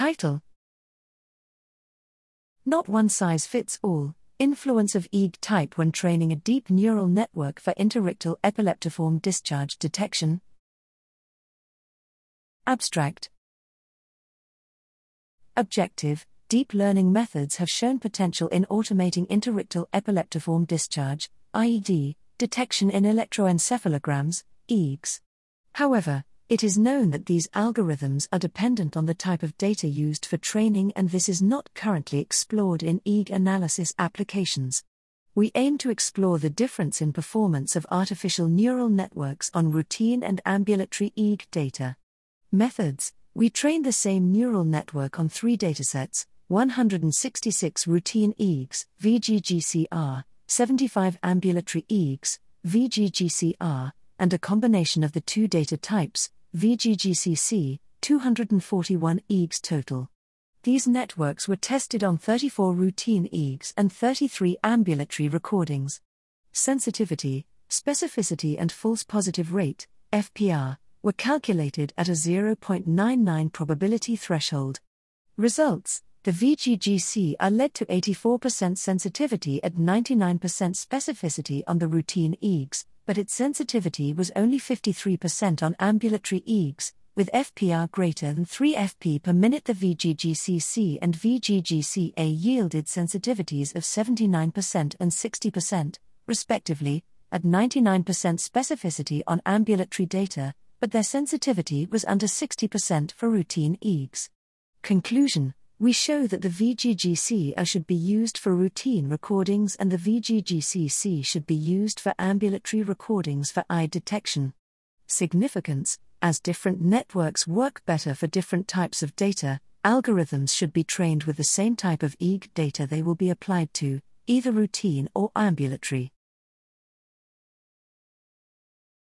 Title Not one size fits all Influence of EEG type when training a deep neural network for interictal epileptiform discharge detection. Abstract Objective Deep learning methods have shown potential in automating interictal epileptiform discharge, IED, detection in electroencephalograms, EEGs. However, it is known that these algorithms are dependent on the type of data used for training, and this is not currently explored in EEG analysis applications. We aim to explore the difference in performance of artificial neural networks on routine and ambulatory EEG data. Methods We trained the same neural network on three datasets 166 routine EEGs, VGGCR, 75 ambulatory EEGs, VGGCR, and a combination of the two data types, VGGCC, 241 EEGs total. These networks were tested on 34 routine EEGs and 33 ambulatory recordings. Sensitivity, specificity, and false positive rate, FPR, were calculated at a 0.99 probability threshold. Results The VGGCR led to 84% sensitivity at 99% specificity on the routine EEGs, but its sensitivity was only 53% on ambulatory EEGs, with FPR greater than 3 FP per minute. The VGGCC and VGGCA yielded sensitivities of 79% and 60%, respectively, at 99% specificity on ambulatory data, but their sensitivity was under 60% for routine EEGs. Conclusion we show that the VGGC should be used for routine recordings and the VGGCC should be used for ambulatory recordings for IED detection. Significance As different networks work better for different types of data, algorithms should be trained with the same type of EEG data they will be applied to, either routine or ambulatory.